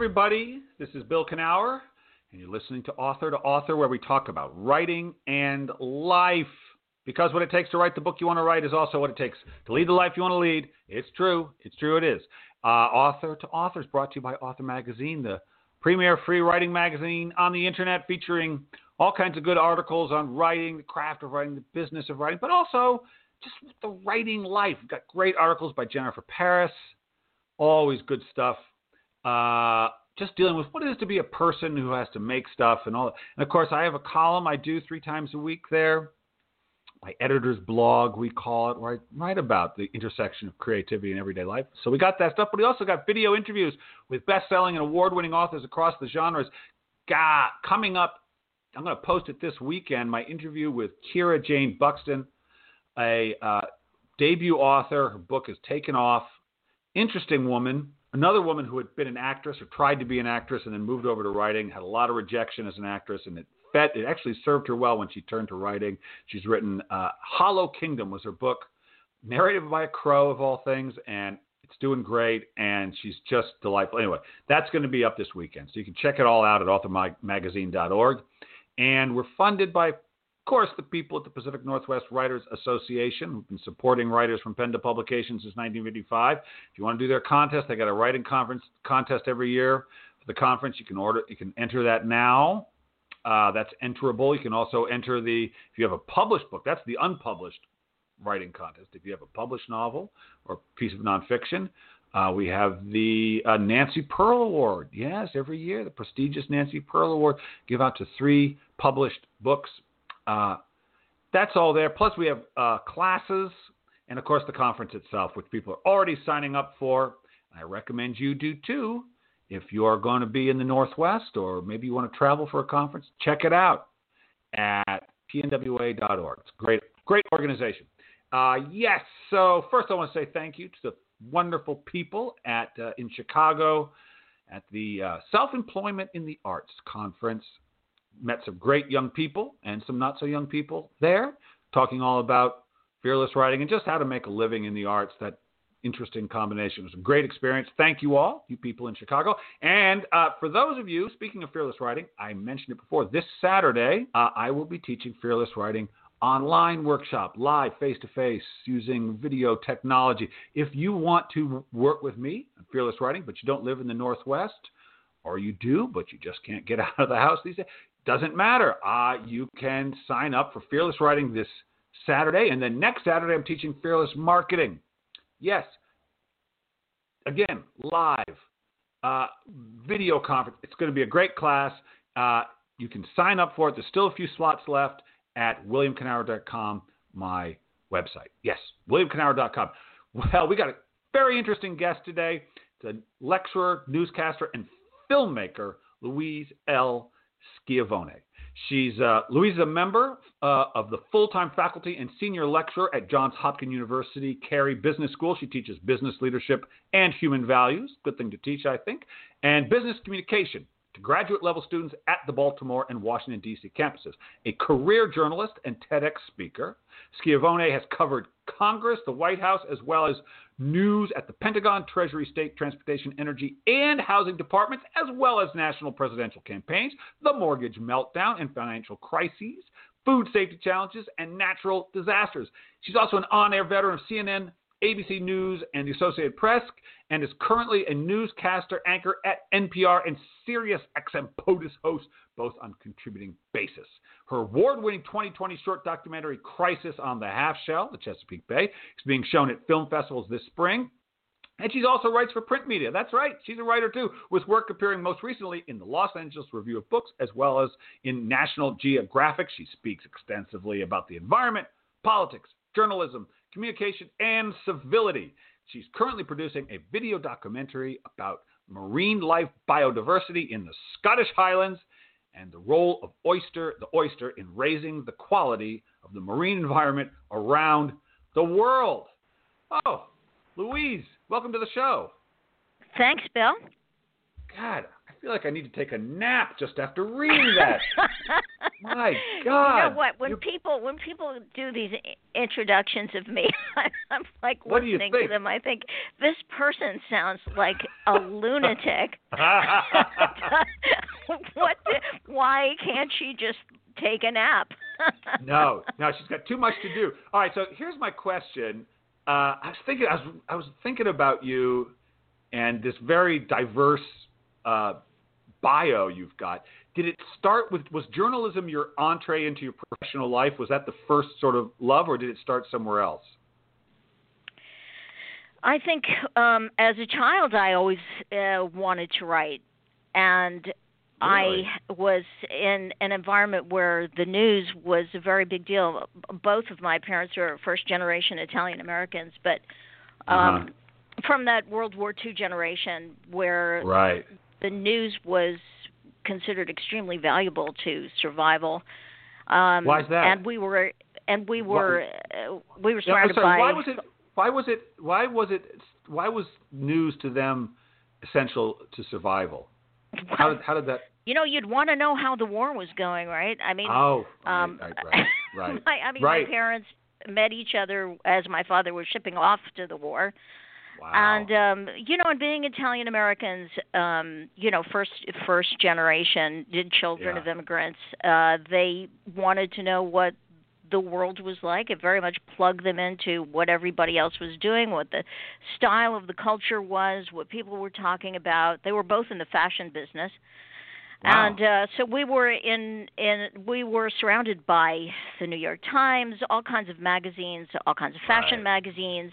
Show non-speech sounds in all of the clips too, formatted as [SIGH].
everybody. This is Bill Kenower, and you're listening to Author to Author, where we talk about writing and life. Because what it takes to write the book you want to write is also what it takes to lead the life you want to lead. It's true. It's true. It is. Uh, Author to Author is brought to you by Author Magazine, the premier free writing magazine on the internet, featuring all kinds of good articles on writing, the craft of writing, the business of writing, but also just the writing life. We've got great articles by Jennifer Paros, always good stuff. Uh, just dealing with what it is to be a person who has to make stuff and all that. And of course, I have a column I do three times a week there. My editor's blog, we call it, where I write about the intersection of creativity and everyday life. So we got that stuff, but we also got video interviews with best-selling and award-winning authors across the genres. God, coming up. I'm going to post it this weekend. My interview with Kira Jane Buxton, a uh, debut author. Her book has taken off. Interesting woman another woman who had been an actress or tried to be an actress and then moved over to writing had a lot of rejection as an actress and it fed, it actually served her well when she turned to writing. She's written uh, hollow kingdom was her book narrated by a crow of all things and it's doing great and she's just delightful. Anyway that's going to be up this weekend so you can check it all out at authormagazine.org and we're funded by course, the people at the Pacific Northwest Writers Association who've been supporting writers from pen to publication since 1955. If you want to do their contest, they got a writing conference contest every year for the conference. You can order, you can enter that now. Uh, that's enterable. You can also enter the if you have a published book. That's the unpublished writing contest. If you have a published novel or piece of nonfiction, uh, we have the uh, Nancy Pearl Award. Yes, every year the prestigious Nancy Pearl Award give out to three published books uh, that's all there. Plus, we have uh, classes and, of course, the conference itself, which people are already signing up for. I recommend you do too. If you're going to be in the Northwest or maybe you want to travel for a conference, check it out at pnwa.org. It's a great, great organization. Uh, yes, so first I want to say thank you to the wonderful people at uh, in Chicago at the uh, Self Employment in the Arts Conference met some great young people and some not so young people there, talking all about fearless writing and just how to make a living in the arts. That interesting combination. It was a great experience. Thank you all, you people in Chicago. And uh, for those of you, speaking of fearless writing, I mentioned it before. This Saturday, uh, I will be teaching fearless writing online workshop, live, face to face, using video technology. If you want to work with me on fearless writing, but you don't live in the Northwest, or you do, but you just can't get [LAUGHS] out of the house these days, doesn't matter. Uh, you can sign up for Fearless Writing this Saturday, and then next Saturday I'm teaching Fearless Marketing. Yes, again, live uh, video conference. It's going to be a great class. Uh, you can sign up for it. There's still a few slots left at williamkenower.com, my website. Yes, williamkenower.com. Well, we got a very interesting guest today. It's a lecturer, newscaster, and filmmaker, Louise L. Schiavone. She's uh, Louise is a member uh, of the full-time faculty and senior lecturer at Johns Hopkins University Carey Business School. She teaches business leadership and human values. Good thing to teach, I think, and business communication to graduate level students at the Baltimore and Washington, D.C. campuses. A career journalist and TEDx speaker, Schiavone has covered Congress, the White House, as well as news at the Pentagon, Treasury, State, Transportation, Energy, and Housing departments, as well as national presidential campaigns, the mortgage meltdown and financial crises, food safety challenges, and natural disasters. She's also an on air veteran of CNN, ABC News, and the Associated Press, and is currently a newscaster anchor at NPR and Sirius XM POTUS host, both on contributing basis. Her award winning 2020 short documentary, Crisis on the Half Shell, the Chesapeake Bay, is being shown at film festivals this spring. And she also writes for print media. That's right, she's a writer too, with work appearing most recently in the Los Angeles Review of Books as well as in National Geographic. She speaks extensively about the environment, politics, journalism, communication, and civility. She's currently producing a video documentary about marine life biodiversity in the Scottish Highlands and the role of oyster, the oyster in raising the quality of the marine environment around the world. Oh, Louise, welcome to the show. Thanks, Bill. God, feel like I need to take a nap just after reading that. [LAUGHS] My God! You know what? When You- people when people do these introductions of me, [LAUGHS] I'm like What do you listening to them. I think this person sounds like a [LAUGHS] lunatic. what? The, why can't she just take a nap? no, no, she's got too much to do. All right, so here's my question. Uh, I was thinking, I was, I was thinking about you and this very diverse uh, bio you've got. Did it start with was journalism your entree into your professional life? Was that the first sort of love, or did it start somewhere else? I think um as a child I always uh, wanted to write and Really? I was in an environment where the news was a very big deal. Both of my parents were first generation Italian Americans, but um Uh-huh. from that World War II generation where Right. The news was considered extremely valuable to survival. Um Why is that? And we were and we were uh, we were Yeah, I'm sorry, by why was it? Why was it? Why was it? Why was news to them essential to survival? How did, how did that? [LAUGHS] you know, you'd want to know how the war was going, right? I mean, Oh, right, um, right, right, right. [LAUGHS] my, I mean, Right. my parents met each other as my father was shipping off to the war, Wow. and um, you know, and being Italian Americans, um, you know, first first generation, did children Yeah. of immigrants, uh, they wanted to know what the world was like. It very much plugged them into what everybody else was doing, what the style of the culture was, what people were talking about. They were both in the fashion business. Wow. And uh, so we were in in we were surrounded by the New York Times, all kinds of magazines, all kinds of fashion Right. magazines.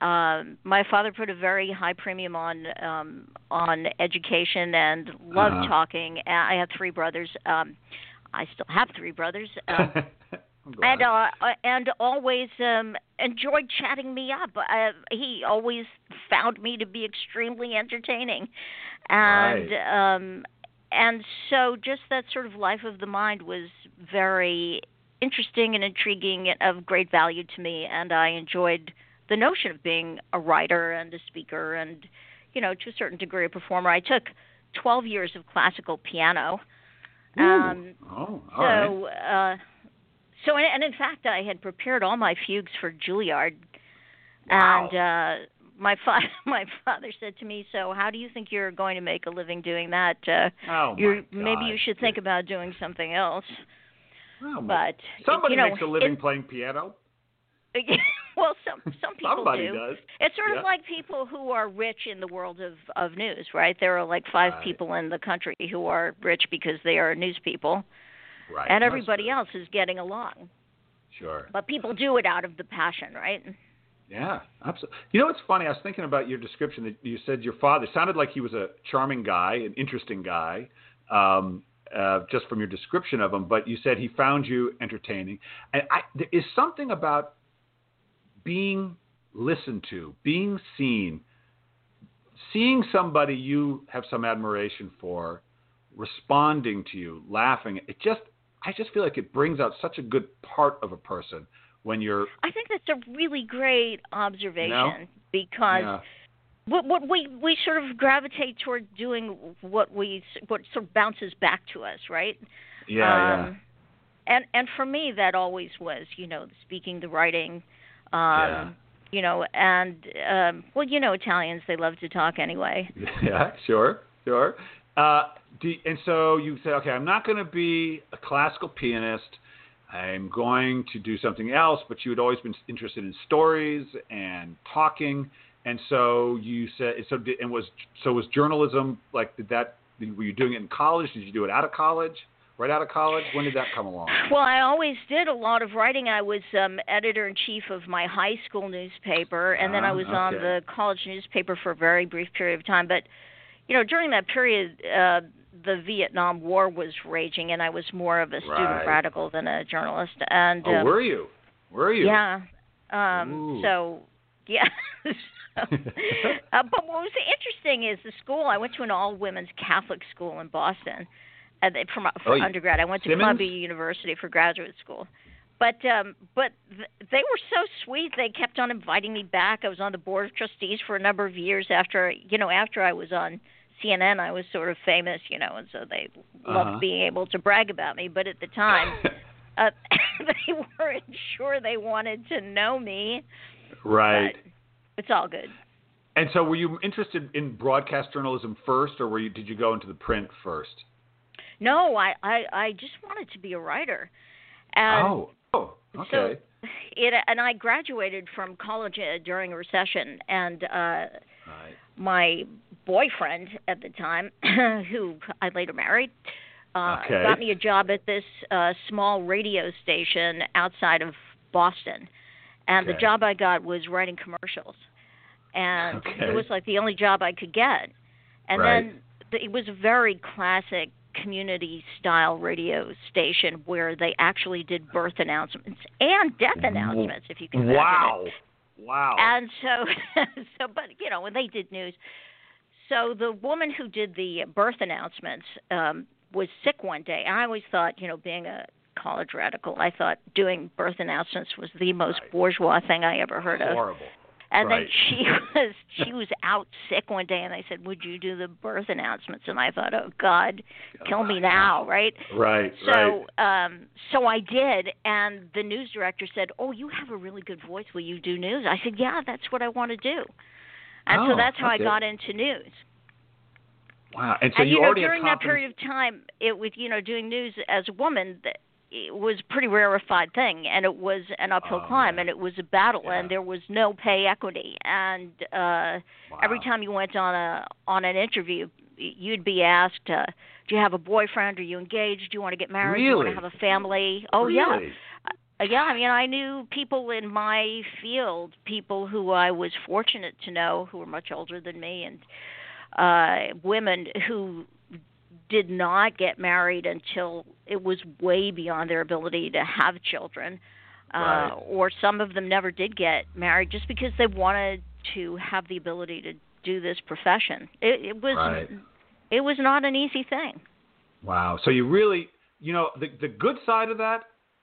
Um, my father put a very high premium on um, on education and loved Uh-huh. talking. I had three brothers. Um, I still have three brothers. [LAUGHS] Um, and uh, uh, and always um enjoyed chatting me up. Uh, he always found me to be extremely entertaining, and um and so just that sort of life of the mind was very interesting and intriguing and of great value to me, and I enjoyed the notion of being a writer and a speaker and you know to a certain degree a performer. I took 12 years of classical piano. Ooh. Um, oh, all right. so, uh, so, and, in fact, I had prepared all my fugues for Juilliard, Wow. and uh, my father, [LAUGHS] my father said to me, "So, how do you think you're going to make a living doing that? Uh, Oh, you're, maybe you should think about doing something else." Oh, But somebody you know, makes a living it- playing piano. [LAUGHS] well, some some people Somebody do. does. It's sort Yeah. of like people who are rich in the world of of news, right? There are like five Right. people in the country who are rich because they are news people, Right. and everybody else is getting along. Sure. But people do it out of the passion, right? Yeah, absolutely. You know what's funny? I was thinking about your description that you said your father sounded like he was a charming guy, an interesting guy, um, uh, just from your description of him. But you said he found you entertaining, and I, there is something about being listened to, being seen, seeing somebody you have some admiration for, responding to you, laughing. It just, I just feel like it brings out such a good part of a person when you're I think that's a really great observation because yeah. what, what we we sort of gravitate toward doing what we what sort of bounces back to us, right? Yeah, um, And and for me, that always was, you know, the speaking, the writing, Yeah. you know, and um, well, you know, Italians they love to talk anyway. yeah. [LAUGHS] [LAUGHS] Yeah, sure, sure. Uh, do, and so you say, okay, I'm not going to be a classical pianist. I'm going to do something else. But you had always been interested in stories and talking, and so you said, so did, and was so was journalism like did that? Were you doing it in college? Did you do it out of college? Right out of college? When did that come along? Well, I always did a lot of writing. I was um, editor in chief of my high school newspaper, and then I Ah, was on the college newspaper for a very brief period of time. But you know, during that period, uh, the Vietnam War was raging, and I was more of a student Right. radical than a journalist. And Oh, um, were you? Were you? yeah, um, Ooh. so yeah. [LAUGHS] [LAUGHS] Uh, but what was interesting is the school. I went to an all-women's Catholic school in Boston. Uh, they- for, my, Oh, undergrad, I went to Simmons? Columbia University for graduate school. But um, but th- they were so sweet. They kept on inviting me back. I was on the board of trustees for a number of years after you know after I was on CNN, I was sort of famous, you know, and so they loved Uh-huh. being able to brag about me. But at the time, [LAUGHS] uh, [LAUGHS] they weren't sure they wanted to know me. right. It's all good. And so, were you interested in broadcast journalism first, or were you? Did you go into the print first? No, I I, I just wanted to be a writer. And oh. Oh. Okay. So it and I graduated from college uh, during a recession, and uh, right. my boyfriend at the time, [CLEARS THROAT] who I later married, uh, Okay. got me a job at this uh, small radio station outside of Boston, and the job I got was writing commercials, and Okay. it was like the only job I could get, and Right. then th- it was a very classic community style radio station where they actually did birth announcements and death announcements if you can imagine it. Wow. Wow. And so, [LAUGHS] so, but you know, when they did news, so the woman who did the birth announcements um, was sick one day. I always thought, you know, being a college radical, I thought doing birth announcements was the most Right. bourgeois thing I ever heard of. And Right. then [LAUGHS] she was she was out sick one day, and they said, "Would you do the birth announcements?" And I thought, "Oh God, kill me now!" Right? Right. So, um, so I did, and the news director said, "Oh, you have a really good voice. Will you do news?" I said, "Yeah, that's what I want to do." And Oh, so that's how okay. I got into news. Wow. And so and you, you know, already had during that period of time, it with you know doing news as a woman, th- it was a pretty rarefied thing, and it was an uphill Oh, climb, yeah. and it was a battle, Yeah. and there was no pay equity, and uh every time you went on a on an interview, you'd be asked, uh, "Do you have a boyfriend? Are you engaged? Do you want to get married? Do you want to have a family?" Oh yeah. Uh, yeah, I mean, I knew people in my field, people who I was fortunate to know who were much older than me, and uh, women who did not get married until it was way beyond their ability to have children. Uh, Right. or some of them never did get married just because they wanted to have the ability to do this profession. It, it was Right. it was not an easy thing. Wow. So you really, you know, the the good side of that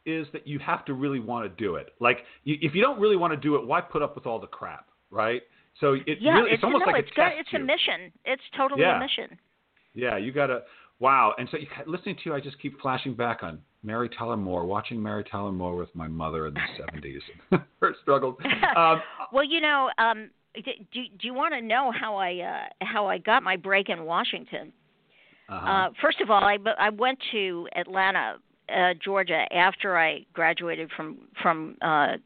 is that you have to really want to do it. Like, you, if you don't really want to do it, why put up with all the crap, right? So it Yeah, really, it's, it's almost no, like it's tests it's a mission. It's totally Yeah. a mission. Yeah, you gotta. Wow. And so you, listening to you, I just keep flashing back on Mary Tyler Moore, watching Mary Tyler Moore with my mother in the [LAUGHS] '70s, [LAUGHS] her struggles. Um, [LAUGHS] well, you know, um, do do you want to know how I uh, how I got my break in Washington? uh-huh. Uh, first of all, I I went to Atlanta, uh, Georgia, after I graduated from from uh,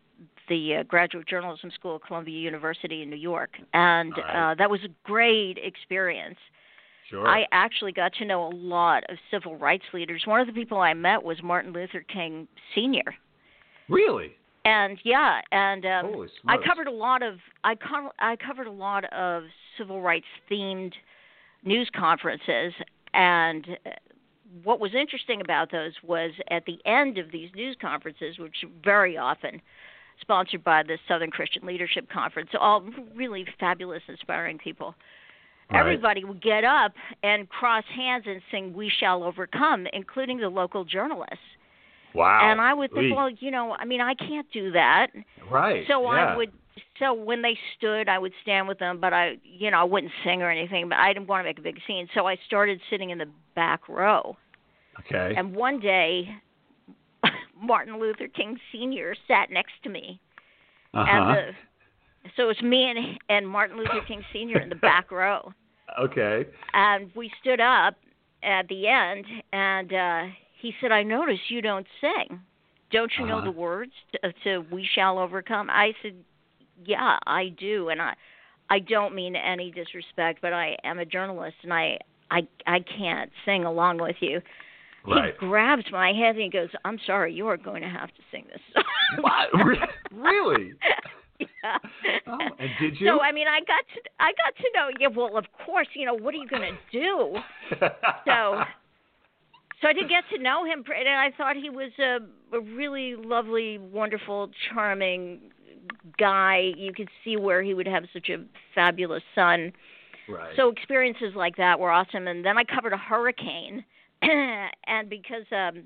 the uh, Graduate Journalism School at Columbia University in New York, and right. uh, that was a great experience. Sure. I actually got to know a lot of civil rights leaders. One of the people I met was Martin Luther King Sr. really? And yeah, and um, I covered a lot of I co- I covered a lot of civil rights themed news conferences, and uh, what was interesting about those was at the end of these news conferences, which are very often sponsored by the Southern Christian Leadership Conference, all really fabulous, inspiring people. Right. Everybody would get up and cross hands and sing "We Shall Overcome," including the local journalists. Wow. And I would think, well, you know, I mean, I can't do that. right. So yeah. I would so when they stood I would stand with them but I you know, I wouldn't sing or anything, but I didn't want to make a big scene. So I started sitting in the back row. Okay. And one day [LAUGHS] Martin Luther King Sr. sat next to me. uh-huh. And the so it was me and and Martin Luther King Sr. in the [LAUGHS] back row. Okay. And we stood up at the end and uh he said, "I notice you don't sing. Don't you know Uh-huh. the words to, to We Shall Overcome?" I said, "Yeah, I do." And I I don't mean any disrespect, but I am a journalist and I I I can't sing along with you. Right. He grabs my head and he goes, "I'm sorry, you are going to have to sing this." song." What? Really? [LAUGHS] Oh, and [LAUGHS] did you? So I mean, I got to I got to know. Yeah, well, of course, you know what are you going to do? [LAUGHS] So, so I did get to know him, and I thought he was a, a really lovely, wonderful, charming guy. You could see where he would have such a fabulous son. right. So experiences like that were awesome. And then I covered a hurricane, [CLEARS THROAT] and because um,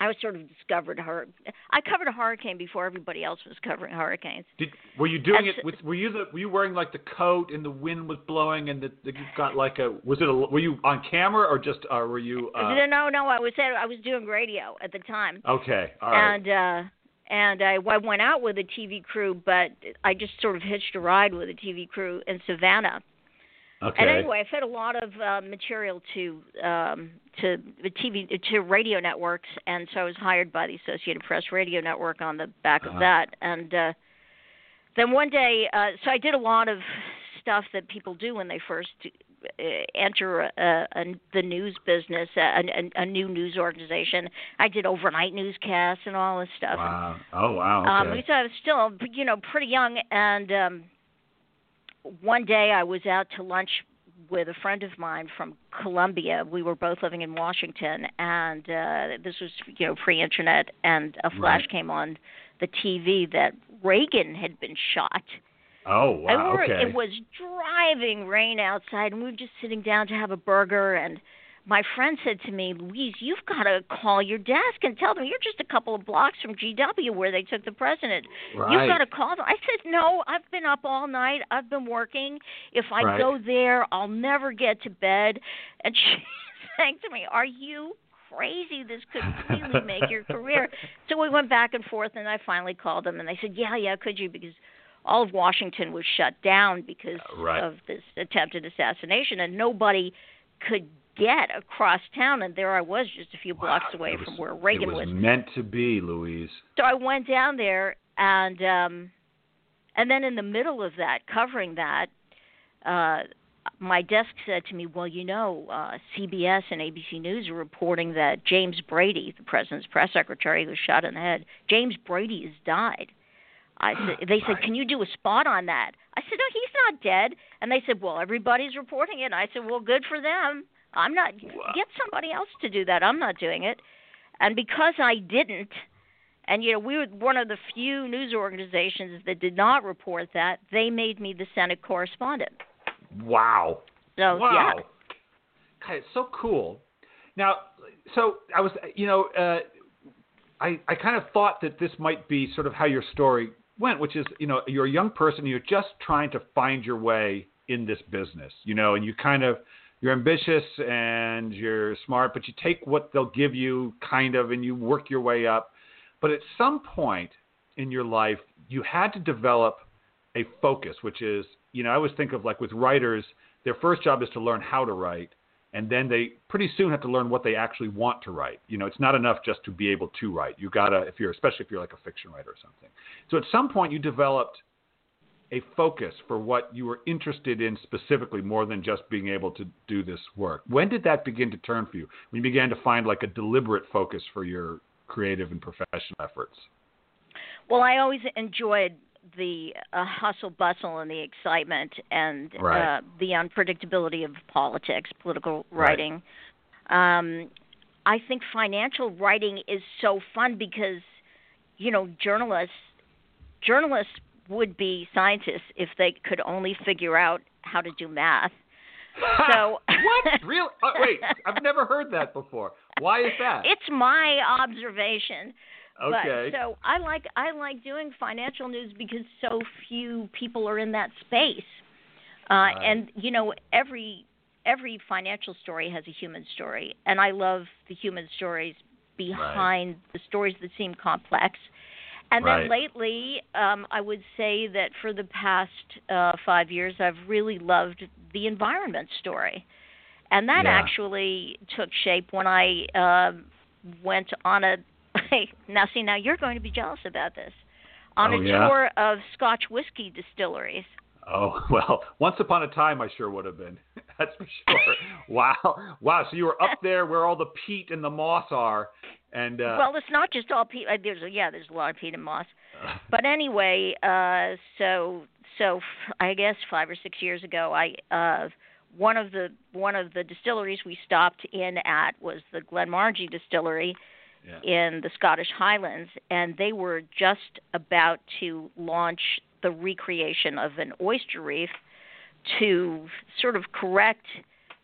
I was sort of discovered her. I covered a hurricane before everybody else was covering hurricanes. Did were you doing And it with? Were you the? Were you wearing like the coat and the wind was blowing and the, the you got like a? Was it a? Were you on camera or just? Uh, were you? Uh, no, no, no. I was at, I was doing radio at the time, okay, all right. and uh, and I, I went out with a TV crew, but I just sort of hitched a ride with a TV crew in Savannah. okay. And anyway, I fed a lot of uh, material to um, to the TV to radio networks, and so I was hired by the Associated Press Radio Network on the back of Uh-huh. that. And uh, then one day, uh, so I did a lot of stuff that people do when they first uh, enter a, a, the news business, a, a, a new news organization. I did overnight newscasts and all this stuff. Wow. Oh wow. Um, Okay. because I was still, you know, pretty young, and um, one day I was out to lunch with a friend of mine from Columbia. We were both living in Washington, and uh, this was, you know, pre-internet, and a flash Right. came on the TV that Reagan had been shot. oh wow. were, Okay. it was driving rain outside, and we were just sitting down to have a burger. And my friend said to me, "Louise, you've got to call your desk and tell them you're just a couple of blocks from GW where they took the president. right. You've got to call them." I said, "No, I've been up all night. I've been working. If I Right. go there, I'll never get to bed." And [LAUGHS] she's saying to me, "Are you?" Crazy! This could really make your career. [LAUGHS] So we went back and forth, and I finally called them, and they said, "Yeah, yeah, could you?" Because all of Washington was shut down because right. of this attempted assassination, and nobody could get across town. And there I was, just a few blocks Wow, away it from where Reagan it was. was. meant to be, Louise. So I went down there, and um, and then in the middle of that, covering that, uh, my desk said to me, "Well, you know, uh, CBS and ABC News are reporting that James Brady, the president's press secretary, who was shot in the head, James Brady has died." I said, [SIGHS] they said, "Can you do a spot on that?" I said, "No, he's not dead." And they said, "Well, everybody's reporting it." And I said, "Well, good for them. I'm not. Wow. Get somebody else to do that. I'm not doing it." And because I didn't, and you know, we were one of the few news organizations that did not report that. They made me the Senate correspondent. Wow. So wow. yeah, God, it's so cool. Now, so I was, you know, uh, I I kind of thought that this might be sort of how your story went, which is, you know, you're a young person, you're just trying to find your way in this business, you know, and you kind of you're ambitious and you're smart, but you take what they'll give you, kind of, and you work your way up. But at some point in your life, you had to develop a focus, which is, you know, I always think of like with writers, their first job is to learn how to write, and then they pretty soon have to learn what they actually want to write. You know, it's not enough just to be able to write. You gotta, if you're, especially if you're like a fiction writer or something. So at some point, you developed a focus for what you were interested in specifically, more than just being able to do this work. When did that begin to turn for you? When you began to find like a deliberate focus for your creative and professional efforts. Well, I always enjoyed the uh, hustle bustle and the excitement and Right. uh, the unpredictability of politics, political Right. writing. Um, I think financial writing is so fun because, you know, journalists journalists would be scientists if they could only figure out how to do math. [LAUGHS] So what? Real? Uh, [LAUGHS] wait, I've never heard that before. Why is that? It's my observation. okay. But so I like I like doing financial news because so few people are in that space. Uh Right. and you know every every financial story has a human story and I love the human stories behind the stories that seem complex. And then lately, um, I would say that for the past uh, five years, I've really loved the environment story, and that Yeah. actually took shape when I um went on a. [LAUGHS] now, see, now you're going to be jealous about this. On Oh, a yeah? tour of Scotch whiskey distilleries. Oh [LAUGHS] well, once upon a time I sure would have been. [LAUGHS] That's for sure. wow, wow. So you were up there where all the peat and the moss are, and uh, well, it's not just all peat. uh, There's yeah, there's a lot of peat and moss. [LAUGHS] But anyway, uh, so so I guess five or six years ago, I uh, one of the one of the distilleries we stopped in at was the Glenmorangie Distillery yeah. in the Scottish Highlands, and they were just about to launch the recreation of an oyster reef to sort of correct,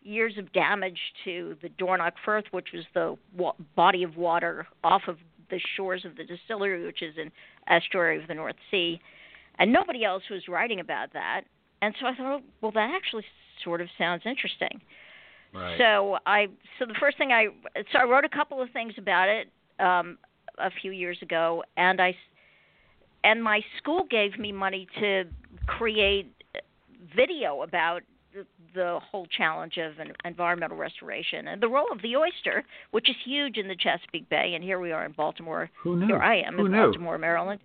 years of damage to the Dornoch Firth, which was the wa- body of water off of the shores of the distillery, which is an estuary of the North Sea, and nobody else was writing about that. And so I thought, oh, well, that actually sort of sounds interesting. Right. So I, so the first thing I, so I wrote a couple of things about it um, a few years ago, and I, and my school gave me money to create video about the whole challenge of environmental restoration and the role of the oyster, which is huge in the Chesapeake Bay. And here we are in Baltimore. Who knew? Here I am Who in knew? Baltimore, Maryland.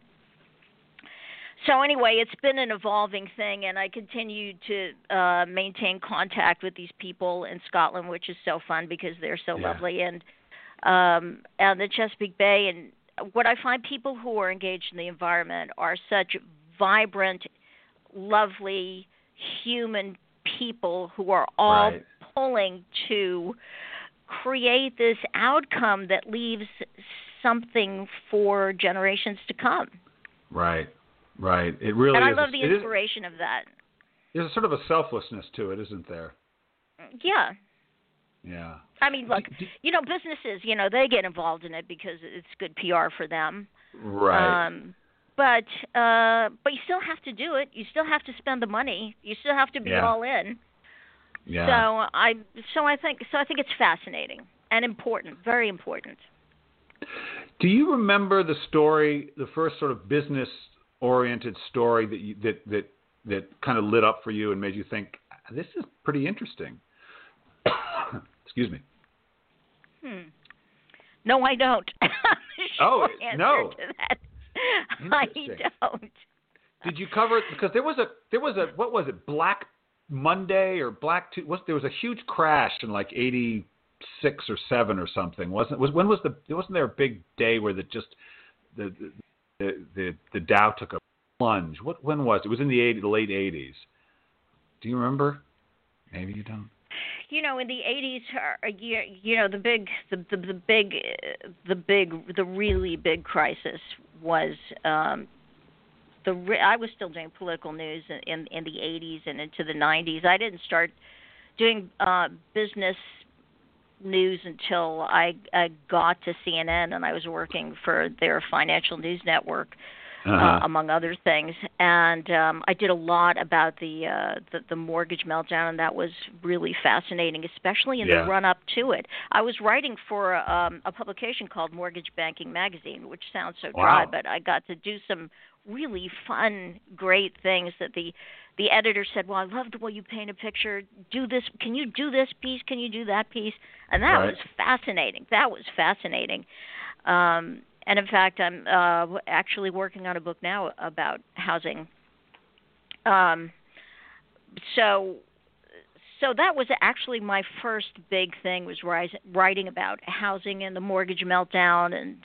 So anyway, it's been an evolving thing, and I continue to uh, maintain contact with these people in Scotland, which is so fun because they're so Yeah. lovely, and um, and the Chesapeake Bay. And what I find people who are engaged in the environment are such vibrant, lovely, human people who are all Right. pulling to create this outcome that leaves something for generations to come. Right. Right. It really and I is. love the it is- inspiration of that. There's a sort of a selflessness to it, isn't there? Yeah. Yeah. I mean, look, you know, businesses, you know, they get involved in it because it's good PR for them. right. Um, but uh, but you still have to do it. You still have to spend the money. You still have to be Yeah. all in. yeah. So I so I think so I think it's fascinating and important, very important. Do you remember the story, the first sort of business-oriented story that you, that that that kind of lit up for you and made you think this is pretty interesting? Excuse me. Hmm. No, I don't. [LAUGHS] Oh, no. [LAUGHS] I don't. Did you cover it because there was a there was a what was it Black Monday or Black Tu- was there was a huge crash in like eighty six or seven or something wasn't was when was the wasn't there a big day where the just the the the, the Dow took a plunge what when was it? it was in the 80, the late eighties do you remember maybe you don't you know in the 80s uh, you, you know the big the the, the big the big the really big crisis was um the I was still doing political news in in, in the 80s and into the 90s I didn't start doing uh business news until I, I got to CNN and I was working for their financial news network uh, Uh-huh. among other things. And um, I did a lot about the, uh, the the mortgage meltdown, and that was really fascinating, especially in Yeah. the run up to it. I was writing for um, a publication called Mortgage Banking Magazine, which sounds so dry, Wow. but I got to do some really fun, great things that the the editor said, "Well, I love the way you paint a picture. Do this. Can you do this piece? Can you do that piece?" And that Right. was fascinating. That was fascinating. Um, and in fact, I'm uh, actually working on a book now about housing. Um, so, so that was actually my first big thing was ris- writing about housing and the mortgage meltdown and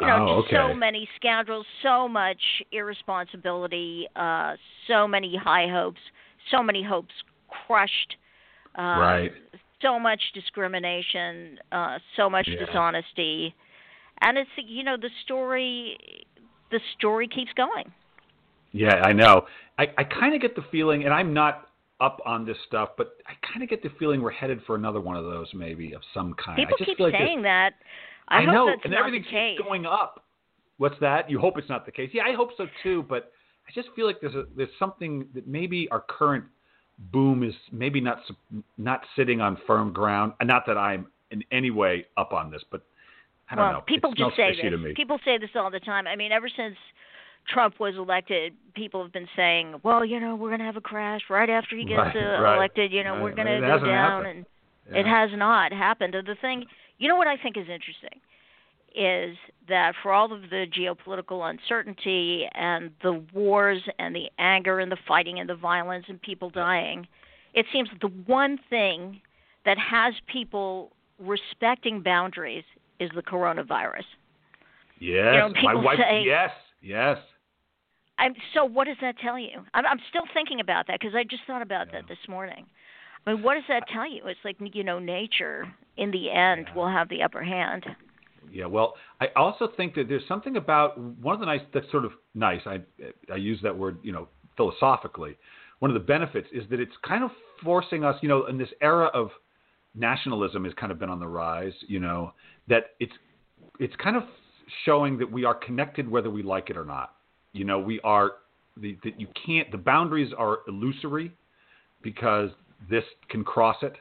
you know Oh, just so many scoundrels, so much irresponsibility, uh, so many high hopes, so many hopes crushed. Uh, right so much discrimination, uh, so much Yeah. dishonesty, and it's you know the story. The story keeps going. Yeah, I know. I, I kind of get the feeling, and I'm not up on this stuff, but I kind of get the feeling we're headed for another one of those, maybe of some kind. People I just keep like saying that. I, I hope know, that's and not everything the case. keeps going up. What's that? You hope it's not the case. Yeah, I hope so too. But I just feel like there's a there's something that maybe our current boom is maybe not not sitting on firm ground. Not that I'm in any way up on this, but I don't well, know. people just say this. People say this all the time. I mean, ever since Trump was elected, people have been saying, "Well, you know, we're going to have a crash right after he gets Right, uh, right, elected. You know, right. we're going to go down." happened. And it has not happened. And the thing, you know, what I think is interesting is that for all of the geopolitical uncertainty and the wars and the anger and the fighting and the violence and people dying, it seems that the one thing that has people respecting boundaries is the coronavirus. Yes, know, my wife. say- yes, yes. I'm so. What does that tell you? I'm, I'm still thinking about that because I just thought about Yeah. that this morning. I mean, what does that tell you? It's like you know, nature in the end Yeah. will have the upper hand. Yeah, well, I also think that there's something about one of the nice that's sort of nice. I I use that word, you know, philosophically. one of the benefits is that it's kind of forcing us, you know, in this era of nationalism has kind of been on the rise, you know, that it's it's kind of showing that we are connected whether we like it or not. You know, we are the that you can't the boundaries are illusory because this can cross it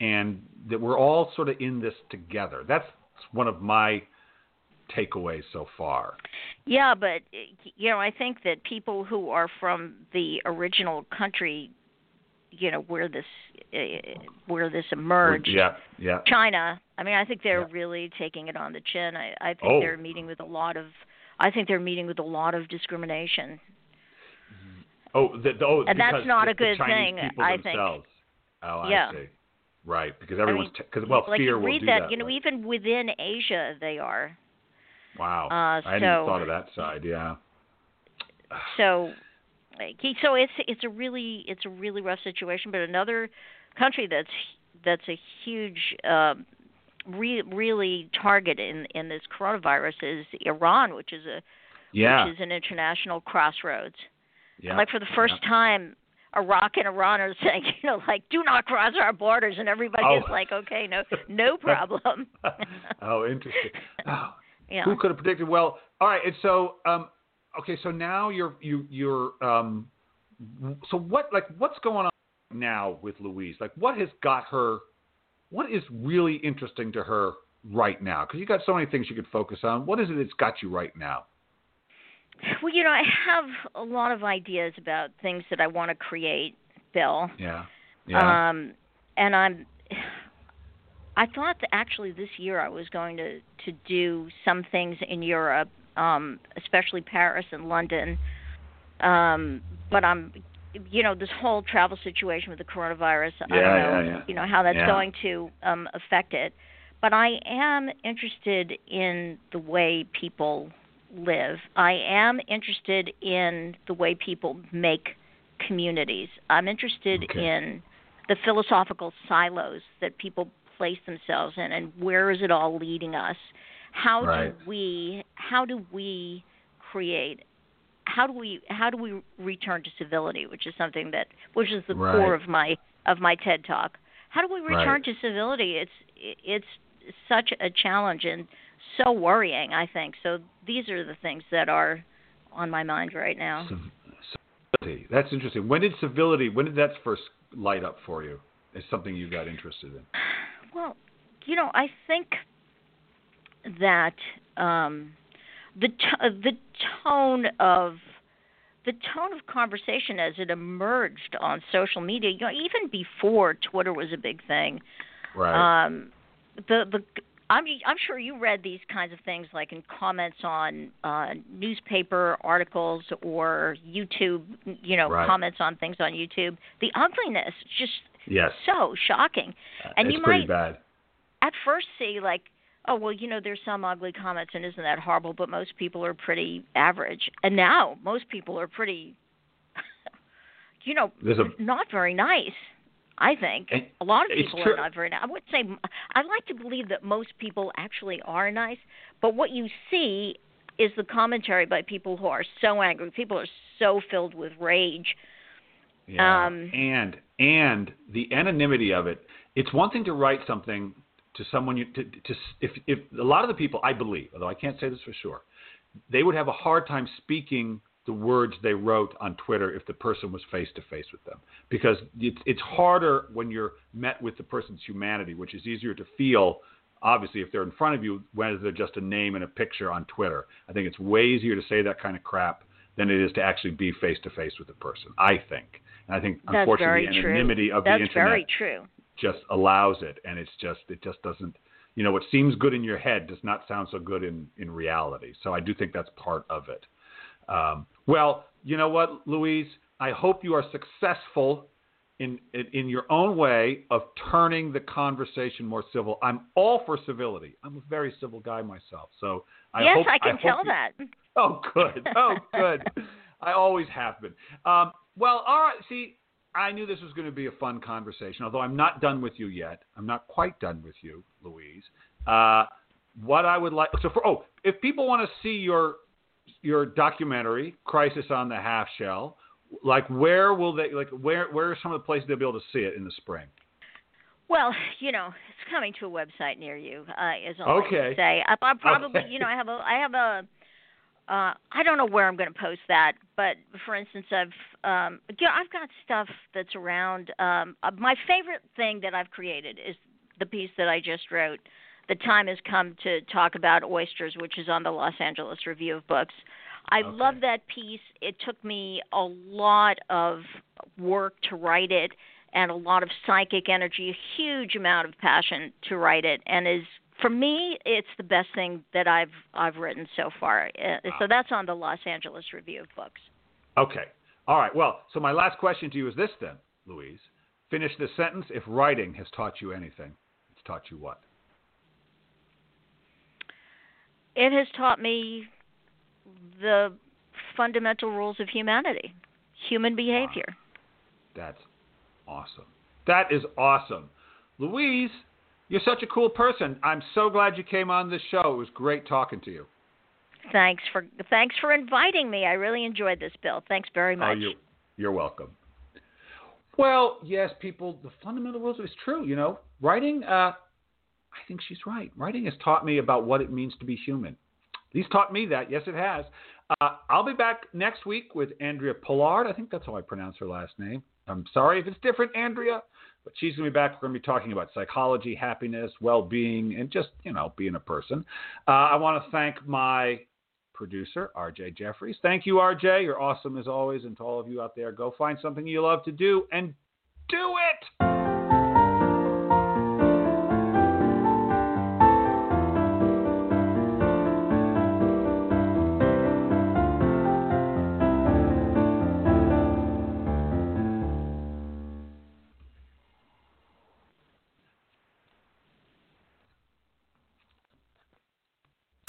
and that we're all sort of in this together. That's one of my takeaways so far. Yeah, but you know, I think that people who are from the original country, you know, where this uh, where this emerged, yeah, yeah, China. I mean, I think they're yeah. really taking it on the chin. I, I think oh. they're meeting with a lot of. I think they're meeting with a lot of discrimination. Oh, the, the, oh and that's not the, a good thing. I themselves. think. Oh, yeah. I see. Right, because everyone's because I mean, well, like fear you will do that, that. You know, right? even within Asia, they are. Wow, uh, I hadn't thought of that side. Yeah. So, so it's it's a really it's a really rough situation. But another country that's that's a huge um, re- really target in in this coronavirus is Iran, which is a yeah. which is an international crossroads. Yeah. Like for the first yeah. time, Iraq and Iran are [LAUGHS] saying, you know, like do not cross our borders, and everybody oh. is like, okay, no, [LAUGHS] no problem. [LAUGHS] oh, interesting. Oh, yeah. Who could have predicted? Well, all right. And so, um, okay, so now you're you you're um, so what like what's going on now with Louise? Like, what has got her? What is really interesting to her right now? Because you got so many things you could focus on. What is it that's got you right now? Well, you know, I have a lot of ideas about things that I want to create, Bill. Yeah. Yeah. Um, and I'm. I thought that actually this year I was going to to do some things in Europe, um, especially Paris and London. Um, but I'm, you know, this whole travel situation with the coronavirus. Yeah, I don't know, yeah, yeah. you know, how that's going to um, affect it. But I am interested in the way people live. I am interested in the way people make communities. I'm interested Okay. in the philosophical silos that people place themselves in and where is it all leading us? How Right. do we how do we create how do we how do we return to civility, which is something that which is the Right. core of my of my TED talk. How do we return Right. to civility? It's it's such a challenge and so worrying, I think. So these are the things that are on my mind right now. Civility. That's interesting. When did civility? When did that first light up for you? As something you got interested in. [SIGHS] Well, you know, I think that um, the t- uh, the tone of the tone of conversation as it emerged on social media, you know, even before Twitter was a big thing. Right. Um, the the I'm I'm sure you read these kinds of things like in comments on uh, newspaper articles or YouTube, you know, Right. comments on things on YouTube. The ugliness just yes. so shocking. And it's you might bad. at first see like, oh well, you know, there's some ugly comments and isn't that horrible? But most people are pretty average. And now most people are pretty, [LAUGHS] you know, a not very nice. I think a lot of people are not very nice. I would say I like to believe that most people actually are nice, but what you see is the commentary by people who are so angry. People are so filled with rage. Yeah. Um, and and the anonymity of it. It's one thing to write something to someone you to, to if if a lot of the people I believe, although I can't say this for sure, they would have a hard time speaking the words they wrote on Twitter if the person was face to face with them because it's it's harder when you're met with the person's humanity, which is easier to feel obviously if they're in front of you whether they're just a name and a picture on Twitter. I think it's way easier to say that kind of crap than it is to actually be face to face with the person. I think. And I think That's unfortunately the true. anonymity of That's the internet very true. Just allows it and it's just it just doesn't you know what seems good in your head does not sound so good in in reality so i do think that's part of it um, well you know what louise i hope you are successful in, in in your own way of turning the conversation more civil i'm all for civility i'm a very civil guy myself so i yes, hope I can hope tell you- that. Oh, good. Oh, good. [LAUGHS] I always have been. Um, well, all right. See, I knew this was going to be a fun conversation, although I'm not done with you yet. I'm not quite done with you, Louise. Uh, what I would like so for oh, if people want to see your your documentary, Crisis on the Half Shell, like where will they like where where are some of the places they'll be able to see it in the spring? Well, you know, it's coming to a website near you. Uh, is all okay. I can say. I, I probably, okay. you know, I have a, I have a, uh, I don't know where I'm going to post that, but for instance, I've, um, you know, I've got stuff that's around. Um, uh, my favorite thing that I've created is the piece that I just wrote. The time has come to talk about oysters, which is on the Los Angeles Review of Books. I Okay. love that piece. It took me a lot of work to write it and a lot of psychic energy, a huge amount of passion to write it, and is for me, it's the best thing that I've I've written so far. Uh, Wow. So that's on the Los Angeles Review of Books. Okay. All right. Well, so my last question to you is this then, Louise. Finish this sentence. If writing has taught you anything, it's taught you what? It has taught me the fundamental rules of humanity, human behavior. That's awesome. That is awesome. Louise, you're such a cool person. I'm so glad you came on this show. It was great talking to you. Thanks for thanks for inviting me. I really enjoyed this, Bill. Thanks very Oh, much. you, you're welcome. Well, yes, people, the fundamental rules is true. You know, writing, uh, I think she's right. Writing has taught me about what it means to be human. At least taught me that. Yes, it has. Uh, I'll be back next week with Andrea Pollard. I think that's how I pronounce her last name. I'm sorry if it's different, Andrea, but she's going to be back. We're going to be talking about psychology, happiness, well being, and just, you know, being a person. Uh, I want to thank my producer, RJ Jeffries. Thank you, RJ. You're awesome as always. And to all of you out there, go find something you love to do and do it.